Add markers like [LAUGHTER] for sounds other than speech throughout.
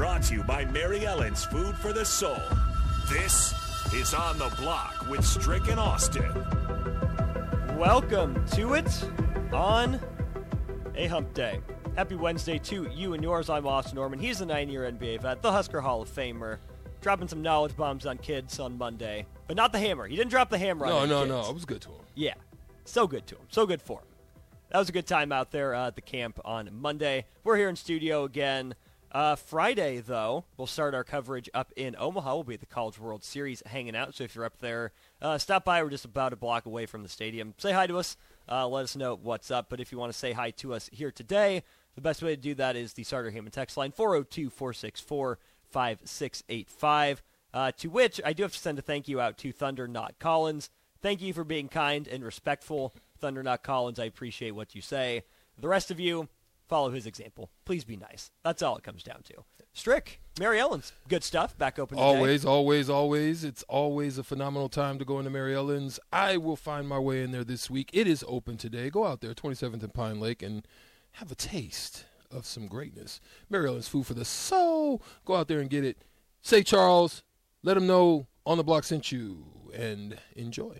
Brought to you by Mary Ellen's Food for the Soul. This is On the Block with Strick and Austin. Welcome to it on a hump day. Happy Wednesday to you and yours. I'm Austin Norman. He's a nine year NBA vet, the Husker Hall of Famer, dropping some knowledge bombs on kids on Monday, but not the hammer. He didn't drop the hammer on No, any no, kids. no. It was good to him. Yeah, so good to him. So good for him. That was a good time out there uh, at the camp on Monday. We're here in studio again. Uh, Friday, though, we'll start our coverage up in Omaha. We'll be at the College World Series hanging out. So if you're up there, uh, stop by. We're just about a block away from the stadium. Say hi to us. Uh, let us know what's up. But if you want to say hi to us here today, the best way to do that is the Sartor Hamann text line 402 464 5685. Uh, To which I do have to send a thank you out to Thunder Not Collins. Thank you for being kind and respectful. Thunder Not Collins, I appreciate what you say. The rest of you, follow his example. Please be nice. That's all it comes down to. Strick, Mary Ellen's, good stuff. Back open today. Always, always, always. It's always a phenomenal time to go into Mary Ellen's. I will find my way in there this week. It is open today. Go out there, 27th and Pine Lake, and have a taste of some greatness. Mary Ellen's food for the soul. Go out there and get it. Say Charles. Let him know on the block sent you, and enjoy.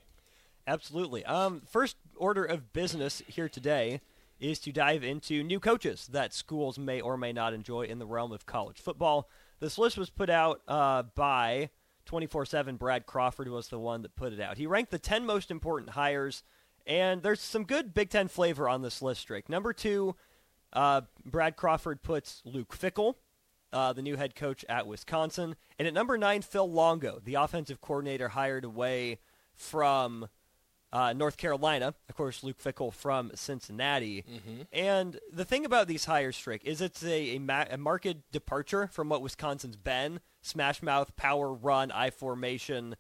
Absolutely. Um, first order of business here today is to dive into new coaches that schools may or may not enjoy in the realm of college football. This list was put out uh, by 24 7 Brad Crawford, was the one that put it out. He ranked the 10 most important hires, and there's some good Big Ten flavor on this list, Drake. Number two, uh, Brad Crawford puts Luke Fickell, uh, the new head coach at Wisconsin. And at number nine, Phil Longo, the offensive coordinator hired away from uh, North Carolina. Of course, Luke Fickell from Cincinnati. And the thing about these hires, Strick, is it's a, a, ma- a marked departure from what Wisconsin's been smash mouth, power run, I formation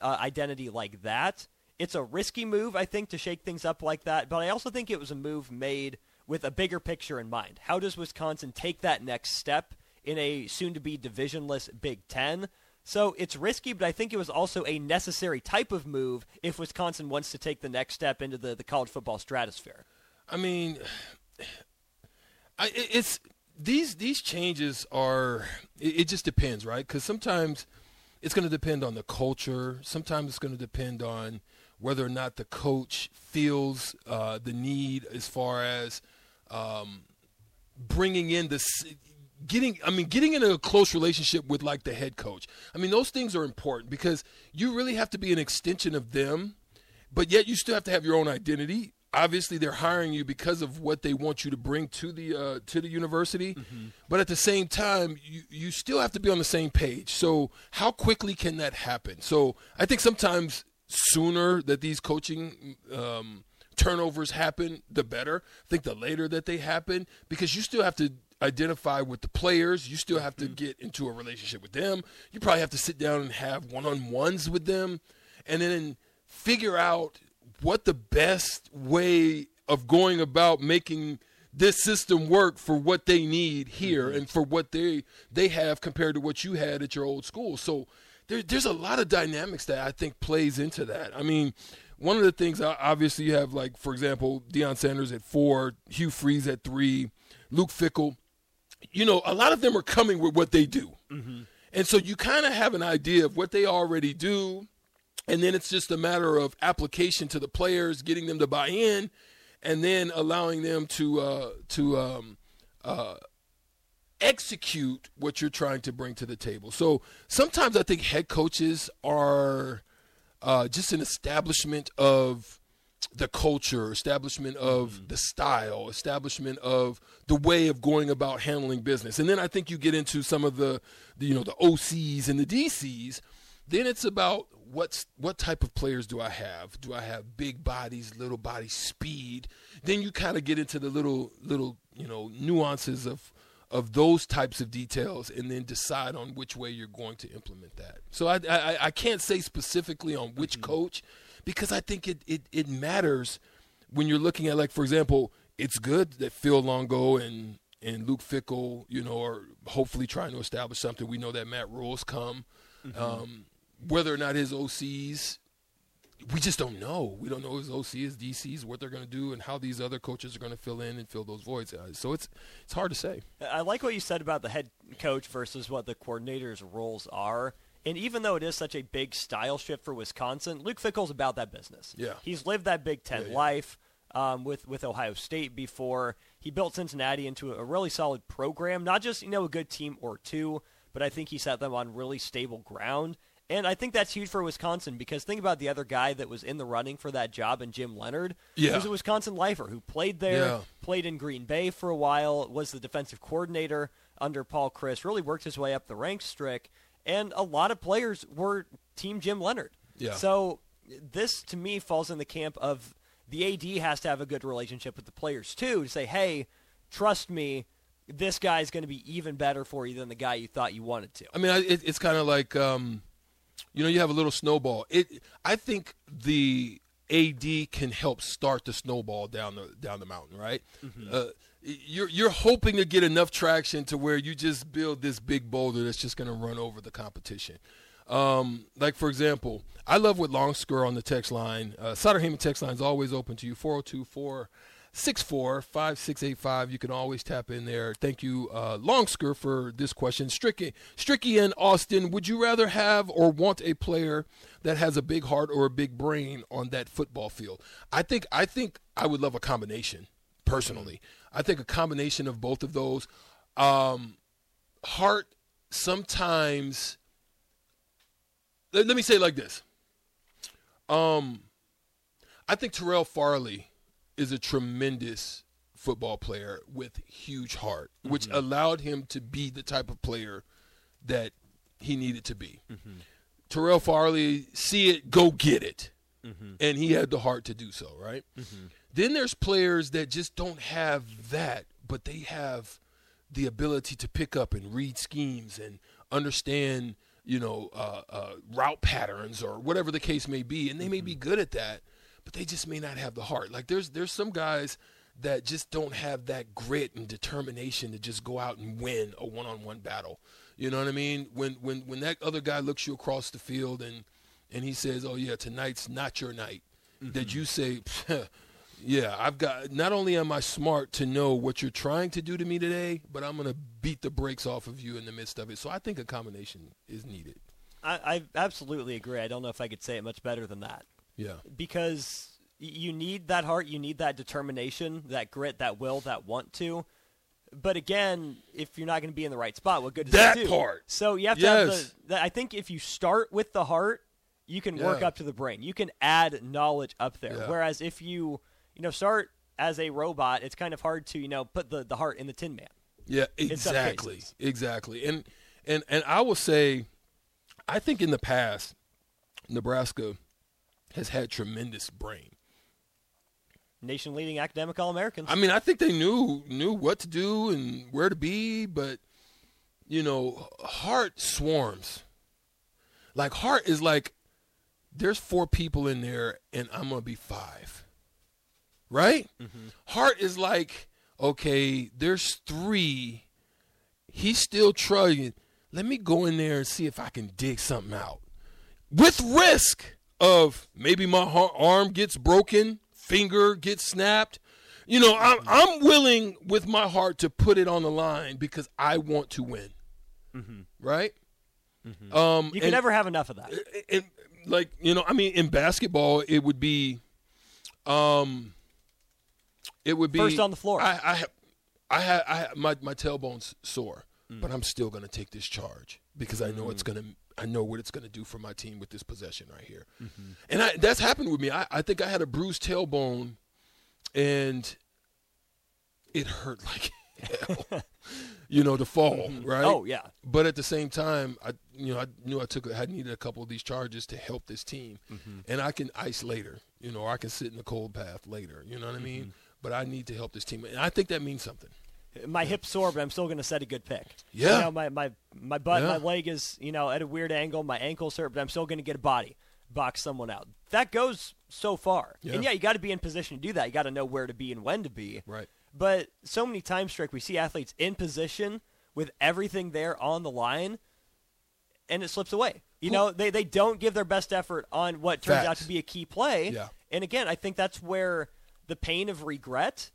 uh, identity like that. It's a risky move, I think, to shake things up like that, but I also think it was a move made with a bigger picture in mind. How does Wisconsin take that next step in a soon to be divisionless Big Ten? So it's risky, but I think it was also a necessary type of move if Wisconsin wants to take the next step into the, the college football stratosphere. I mean, [SIGHS] I, it's these these changes are. It, it just depends, right? Because sometimes it's going to depend on the culture. Sometimes it's going to depend on whether or not the coach feels uh, the need as far as um, bringing in this getting i mean getting in a close relationship with like the head coach. I mean those things are important because you really have to be an extension of them but yet you still have to have your own identity. Obviously they're hiring you because of what they want you to bring to the uh, to the university but at the same time you, you still have to be on the same page. So how quickly can that happen? So i think sometimes sooner that these coaching um, turnovers happen, the better. I think the later that they happen, because you still have to identify with the players. You still have to mm-hmm. get into a relationship with them. You probably have to sit down and have one on ones with them, and then figure out what the best way of going about making this system work for what they need here mm-hmm. and for what they they have compared to what you had at your old school. So there, there's a lot of dynamics that I think plays into that. I mean, one of the things obviously you have like for example Deion Sanders at four, Hugh Freeze at three, Luke Fickell. You know, a lot of them are coming with what they do, mm-hmm. and so you kind of have an idea of what they already do, and then it's just a matter of application to the players, getting them to buy in, and then allowing them to uh, to um, uh, execute what you're trying to bring to the table. So sometimes I think head coaches are uh, just an establishment of the culture, establishment of mm-hmm. the style, establishment of the way of going about handling business. And then I think you get into some of the, the you know the OCs and the DCs. Then it's about what's what type of players do I have? Do I have big bodies, little body speed? Then you kind of get into the little little you know nuances of of those types of details, and then decide on which way you're going to implement that. So I I, I can't say specifically on which mm-hmm. coach because I think it, it it matters when you're looking at like for example, it's good that Phil Longo and and Luke Fickell, you know, are hopefully trying to establish something. We know that Matt Rhule's come. Mm-hmm. Um, whether or not his OCs, we just don't know. We don't know his OCs, DCs, what they're going to do, and how these other coaches are going to fill in and fill those voids. Uh, so it's it's hard to say. I like what you said about the head coach versus what the coordinator's roles are. And even though it is such a big style shift for Wisconsin, Luke Fickell's about that business. Yeah, he's lived that Big Ten yeah, yeah. life um, with with Ohio State before. He built Cincinnati into a really solid program, not just you know a good team or two, but I think he set them on really stable ground. And I think that's huge for Wisconsin because think about the other guy that was in the running for that job and Jim Leonhard. Yeah. Who's a Wisconsin lifer who played there, yeah. played in Green Bay for a while, was the defensive coordinator under Paul Chryst, really worked his way up the ranks, Strick. And a lot of players were Team Jim Leonhard. Yeah. So this, to me, falls in the camp of the AD has to have a good relationship with the players, too, to say, hey, trust me, this guy is going to be even better for you than the guy you thought you wanted to. I mean, it, it's kind of like. Um you know, you have a little snowball. It, I think the AD can help start the snowball down the down the mountain, right? Mm-hmm. Uh, you're you're hoping to get enough traction to where you just build this big boulder that's just going to run over the competition. Um, like for example, I love what Longsker on the text line. Uh, Sutter text line is always open to you. 402 Six-four five six eight five. You can always tap in there. Thank you, uh, Longsker, for this question. Stricky, Stricky and Austin, would you rather have or want a player that has a big heart or a big brain on that football field? I think I think I would love a combination. Personally, I think a combination of both of those. Um, heart sometimes. Let, let me say it like this. Um, I think Terrell Farley is a tremendous football player with huge heart, mm-hmm. which allowed him to be the type of player that he needed to be. Mm-hmm. Terrell Farley, see it, go get it. Mm-hmm. And he had the heart to do so, right? Then there's players that just don't have that, but they have the ability to pick up and read schemes and understand, you know, uh, uh, route patterns or whatever the case may be. And they may be mm-hmm. good at that but they just may not have the heart. Like there's there's some guys that just don't have that grit and determination to just go out and win a one-on-one battle. You know what I mean? When when when that other guy looks you across the field and and he says, "Oh yeah, tonight's not your night," mm-hmm. that you say, [LAUGHS] "Yeah, I've got. Not only am I smart to know what you're trying to do to me today, but I'm gonna beat the brakes off of you in the midst of it." So I think a combination is needed. I, I absolutely agree. I don't know if I could say it much better than that. Yeah. Because you need that heart, you need that determination, that grit, that will, that want to. But again, if you're not going to be in the right spot, what good does that do? part? So you have to yes. have the, the. I think if you start with the heart, you can yeah. work up to the brain. You can add knowledge up there. Yeah. Whereas if you, you know, start as a robot, it's kind of hard to, you know, put the, the heart in the Tin Man. Yeah, exactly, exactly. And and and I will say, I think in the past, Nebraska has had tremendous brain. Nation leading academic all Americans. I mean, I think they knew knew what to do and where to be, but you know, heart swarms. Like heart is like there's four people in there and I'm gonna be five. Right? Mm-hmm. Heart is like, okay, there's three. He's still trying. Let me go in there and see if I can dig something out. With risk of maybe my arm gets broken, finger gets snapped. You know, I'm, I'm willing with my heart to put it on the line because I want to win. Right? Um, You can and- never have enough of that. and like you know, I mean, in basketball, it would be, um, it would be First on the floor. I, I, I had, I my my tailbone's sore, mm. but I'm still going to take this charge because I know it's mm. going to, I know what it's going to do for my team with this possession right here, mm-hmm. and I, that's happened with me. I, I think I had a bruised tailbone, and it hurt like [LAUGHS] hell. [LAUGHS] you know, the fall, mm-hmm. right? Oh, yeah. But at the same time, I you know I knew I took I needed a couple of these charges to help this team, mm-hmm. and I can ice later, you know, or I can sit in the cold bath later. You know what I mean? But I need to help this team, and I think that means something. my hip's sore, but I'm still going to set a good pick. Yeah. You know, my, my, my butt, Yeah. my leg is, you know, at a weird angle. My ankle's hurt, but I'm still going to get a body, box someone out. That goes so far. Yeah. And yeah, you got to be in position to do that. You got to know where to be and when to be. Right. But so many times, Strick, we see athletes in position with everything there on the line, and it slips away. You know, they, they don't give their best effort on what turns out to be a key play. Yeah. And again, I think that's where the pain of regret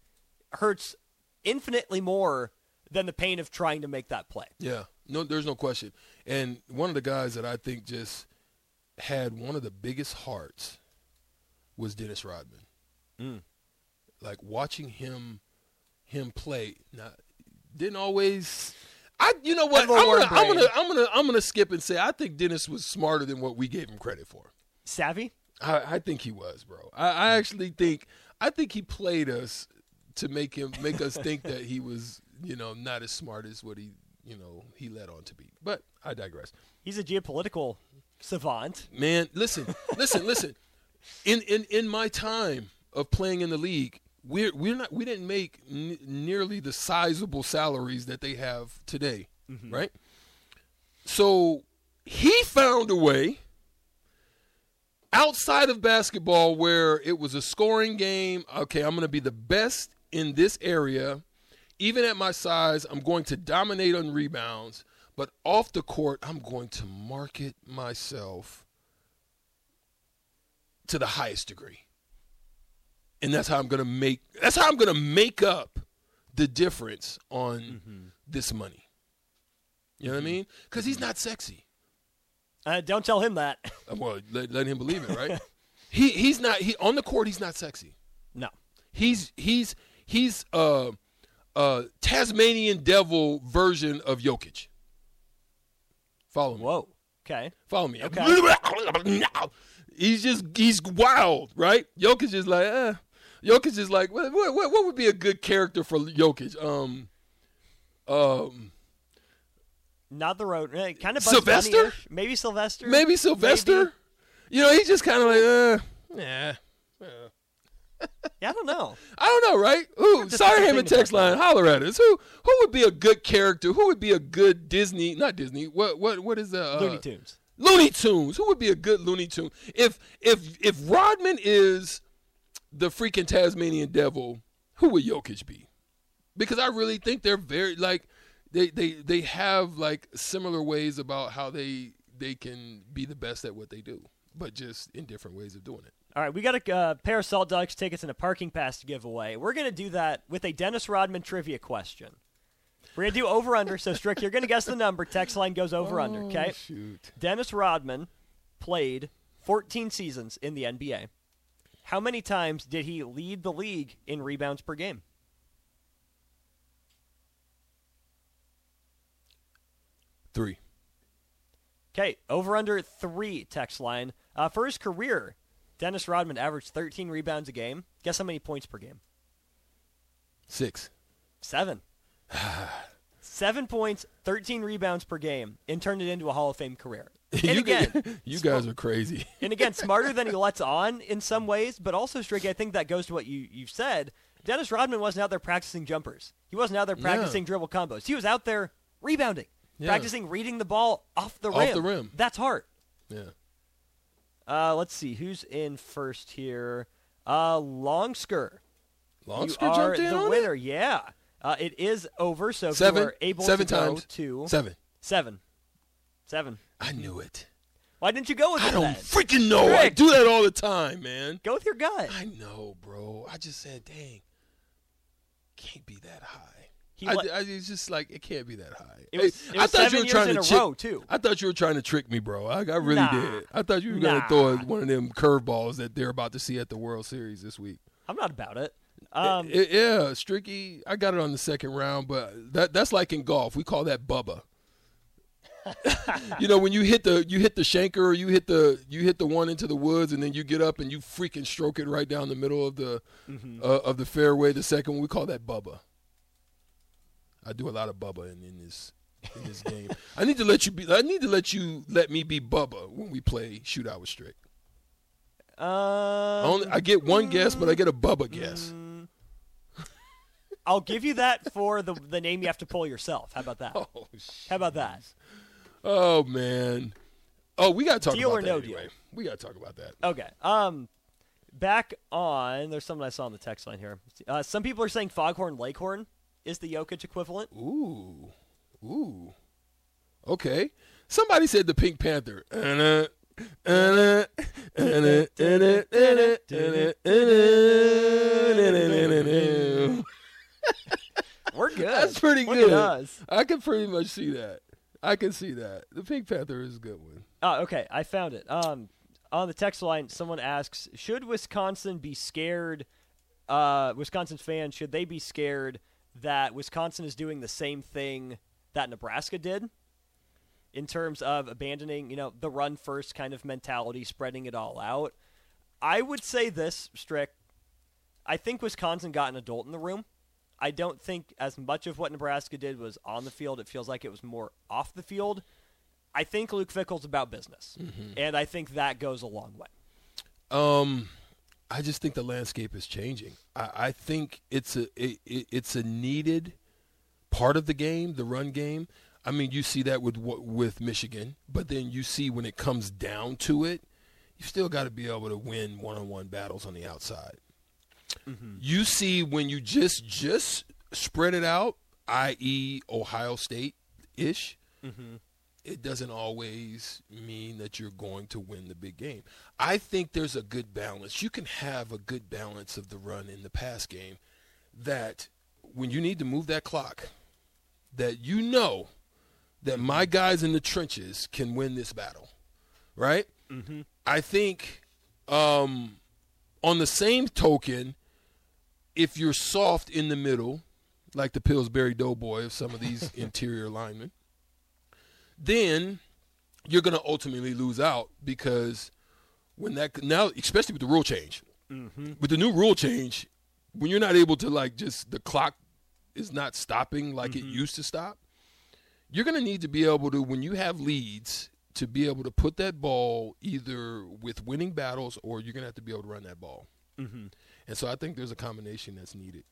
hurts infinitely more than the pain of trying to make that play. Yeah, no, there's no question. And one of the guys that I think just had one of the biggest hearts was Dennis Rodman. Mm. Like watching him, him play. Now, didn't always. I, you know what? I'm gonna, I'm gonna, I'm gonna, I'm gonna skip and say I think Dennis was smarter than what we gave him credit for. Savvy? I, I think he was, bro. I, I actually think I think he played us to make him make us think that he was, you know, not as smart as what he, you know, he led on to be. But I digress. He's a geopolitical savant. Man, listen, listen, listen. In in in my time of playing in the league, we're we're not we didn't make n- nearly the sizable salaries that they have today, mm-hmm. right? So he found a way outside of basketball where it was a scoring game. Okay, I'm going to be the best in this area. Even at my size, I'm going to dominate on rebounds. But off the court, I'm going to market myself to the highest degree. And that's how I'm going to make that's how I'm going to make up the difference on mm-hmm. this money. You know what I mm-hmm. mean? Cuz he's mm-hmm. not sexy. Uh, don't tell him that. [LAUGHS] Uh, Well, let, let him believe it, right? [LAUGHS] he he's not he on the court he's not sexy. no. He's he's he's uh uh Tasmanian devil version of Jokic. Follow me. Whoa. Okay. Follow me. Okay. [LAUGHS] He's just he's wild, right? Jokic is like, eh. Jokic is like, what, what what would be a good character for Jokic? Um, um, Not the road. Eh, kind of Sylvester? Maybe Sylvester. maybe Sylvester. You know, he's just kind of like, uh, yeah. [LAUGHS] Yeah, I don't know. I don't know, right? Who? Sartor Hamann text line, holler at us. Who? Who would be a good character? Who would be a good Disney? Not Disney. What? What? What is the uh, Looney Tunes. Looney Tunes. Who would be a good Looney Tune? If if if Rodman is the freaking Tasmanian devil, who would Jokic be? Because I really think they're very like they they they have like similar ways about how they they can be the best at what they do, but just in different ways of doing it. All right, we got a uh, pair of Saltdogs tickets and a parking pass to give away. We're going to do that with a Dennis Rodman trivia question. We're going to do over under. So, Strick, you're going to guess the number. Text line goes over under, okay? Shoot. Dennis Rodman played 14 seasons in the NBA. How many times did he lead the league in rebounds per game? Three. Okay, over under three text line. Uh, for his career, Dennis Rodman averaged 13 rebounds a game. Guess how many points per game? Six. Seven. [SIGHS] Seven points, 13 rebounds per game, and turned it into a Hall of Fame career. [LAUGHS] And you, again, guys, [LAUGHS] you guys are crazy. [LAUGHS] and again, smarter than he lets on in some ways, but also, Stricky, I think that goes to what you, you've said. Dennis Rodman wasn't out there practicing jumpers. He wasn't out there Yeah. practicing dribble combos. He was out there rebounding, Yeah. practicing reading the ball off the rim. Off the rim. That's hard. Yeah. Uh, let's see who's in first here. Uh, Longsker Longster you are jumped in the winner. it? Yeah, uh, it is over. So Seven. you are able Seven to go times. to Seven. seven, seven. I knew it. Why didn't you go with I it don't then? freaking know. I do that all the time, man. Go with your gut. I know, bro. I just said, dang, can't be that high. He I, I, it's just like it can't be that high. It was- it I was thought you were trying to trick- row, too. I thought you were trying to trick me, bro. I, I really Nah. did. I thought you were gonna throw one of them curveballs that they're about to see at the World Series this week. I'm not about it. Um, I- yeah, Stricky. I got it on the second round, but that that's like in golf. We call that bubba. [LAUGHS] you know when you hit the you hit the shanker or you hit the you hit the one into the woods and then you get up and you freaking stroke it right down the middle of the Mm-hmm. uh, of the fairway. The second one we call that bubba. I do a lot of bubba in, in this in this game. I need to let you be. I need to let you let me be bubba when we play shootout with Strick. um, I, only, I get one guess, but I get a bubba guess. [LAUGHS] I'll give you that for the the name you have to pull yourself. How about that? [LAUGHS] Oh, How about that? Oh man. Oh, we gotta talk Deal about or that no anyway. deal? We gotta talk about that. Okay. Um, back on. There's something I saw on the text line here. Uh, some people are saying Foghorn Leghorn is the Jokic equivalent. Ooh, ooh. Okay. Somebody said the Pink Panther. We're good. That's pretty Look good. I can pretty much see that. I can see that. The Pink Panther is a good one. Oh, okay. I found it. Um, on the text line, someone asks, should Wisconsin be scared? Uh, Wisconsin fans, should they be scared that Wisconsin is doing the same thing that Nebraska did in terms of abandoning, you know, the run first kind of mentality, spreading it all out? I would say this, Strick. I think Wisconsin got an adult in the room. I don't think as much of what Nebraska did was on the field. It feels like it was more off the field. I think Luke Fickell's about business, and I think that goes a long way. Um, I just think the landscape is changing. I, I think it's a it, it- it's a needed part of the game, the run game. I mean, you see that with with Michigan, but then you see when it comes down to it, you still got to be able to win one-on-one battles on the outside. Mm-hmm. You see when you just just spread it out, i.e., Ohio State ish mm-hmm. It doesn't always mean that you're going to win the big game. I think there's a good balance. You can have a good balance of the run in the pass game that when you need to move that clock, that you know that my guys in the trenches can win this battle, right? Mm-hmm. I think um, on the same token, if you're soft in the middle, like the Pillsbury Doughboy of some of these [LAUGHS] interior linemen, then you're going to ultimately lose out because when that now, especially with the rule change, with the new rule change, when you're not able to like just the clock is not stopping like it used to stop, you're going to need to be able to when you have leads to be able to put that ball either with winning battles or you're going to have to be able to run that ball. Mm-hmm. And so I think there's a combination that's needed.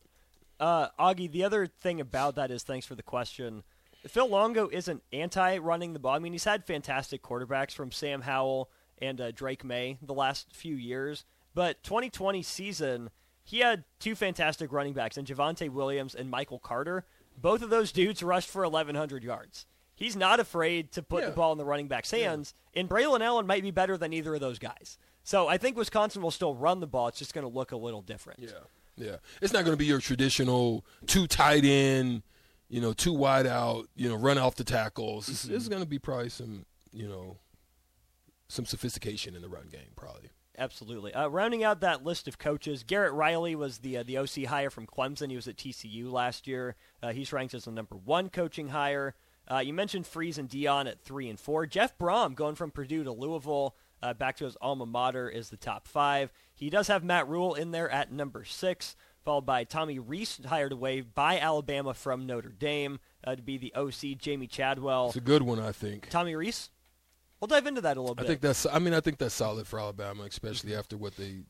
Uh, Augie, the other thing about that is thanks for the question. Phil Longo isn't anti running the ball. I mean, he's had fantastic quarterbacks from Sam Howell and uh, Drake Maye the last few years. But 2020 season, he had two fantastic running backs in Javonte Williams and Michael Carter. Both of those dudes rushed for 1,100 yards. He's not afraid to put the ball in the running back's hands, and Braelon Allen might be better than either of those guys. So I think Wisconsin will still run the ball. It's just going to look a little different. Yeah, yeah. It's not going to be your traditional two tight end, you know, two wide out, you know, run off the tackles. This is going to be probably some, you know, some sophistication in the run game, probably. Absolutely. Uh, rounding out that list of coaches, Garrett Riley was the uh, the OC hire from Clemson. He was at TCU last year. Uh, he's ranked as the number one coaching hire. Uh, you mentioned Freeze and Deion at three and four. Jeff Brohm going from Purdue to Louisville uh, back to his alma mater is the top five. He does have Matt Rhule in there at number six, followed by Tommy Rees, hired away by Alabama from Notre Dame uh, to be the OC. Jamey Chadwell, It's a good one, I think. Tommy Rees. We'll dive into that a little I bit. think that's. I mean, I think that's solid for Alabama, especially after what they,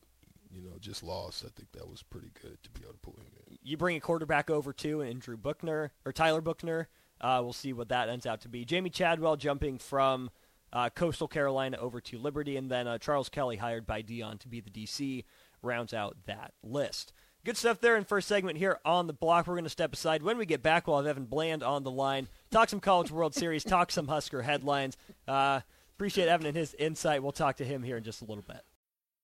you know, just lost. I think that was pretty good to be able to pull him in. you bring a quarterback over too, and Drew Buchner or Tyler Buchner. Uh, we'll see what that ends out to be. Jamey Chadwell jumping from uh, Coastal Carolina over to Liberty, and then uh, Charles Kelly hired by Deion to be the DC rounds out that list. Good stuff there in first segment here on the block. We're going to step aside. When we get back, we'll have Evan Bland on the line. Talk some College World Series, talk some Husker headlines. Uh, appreciate Evan and his insight. We'll talk to him here in just a little bit.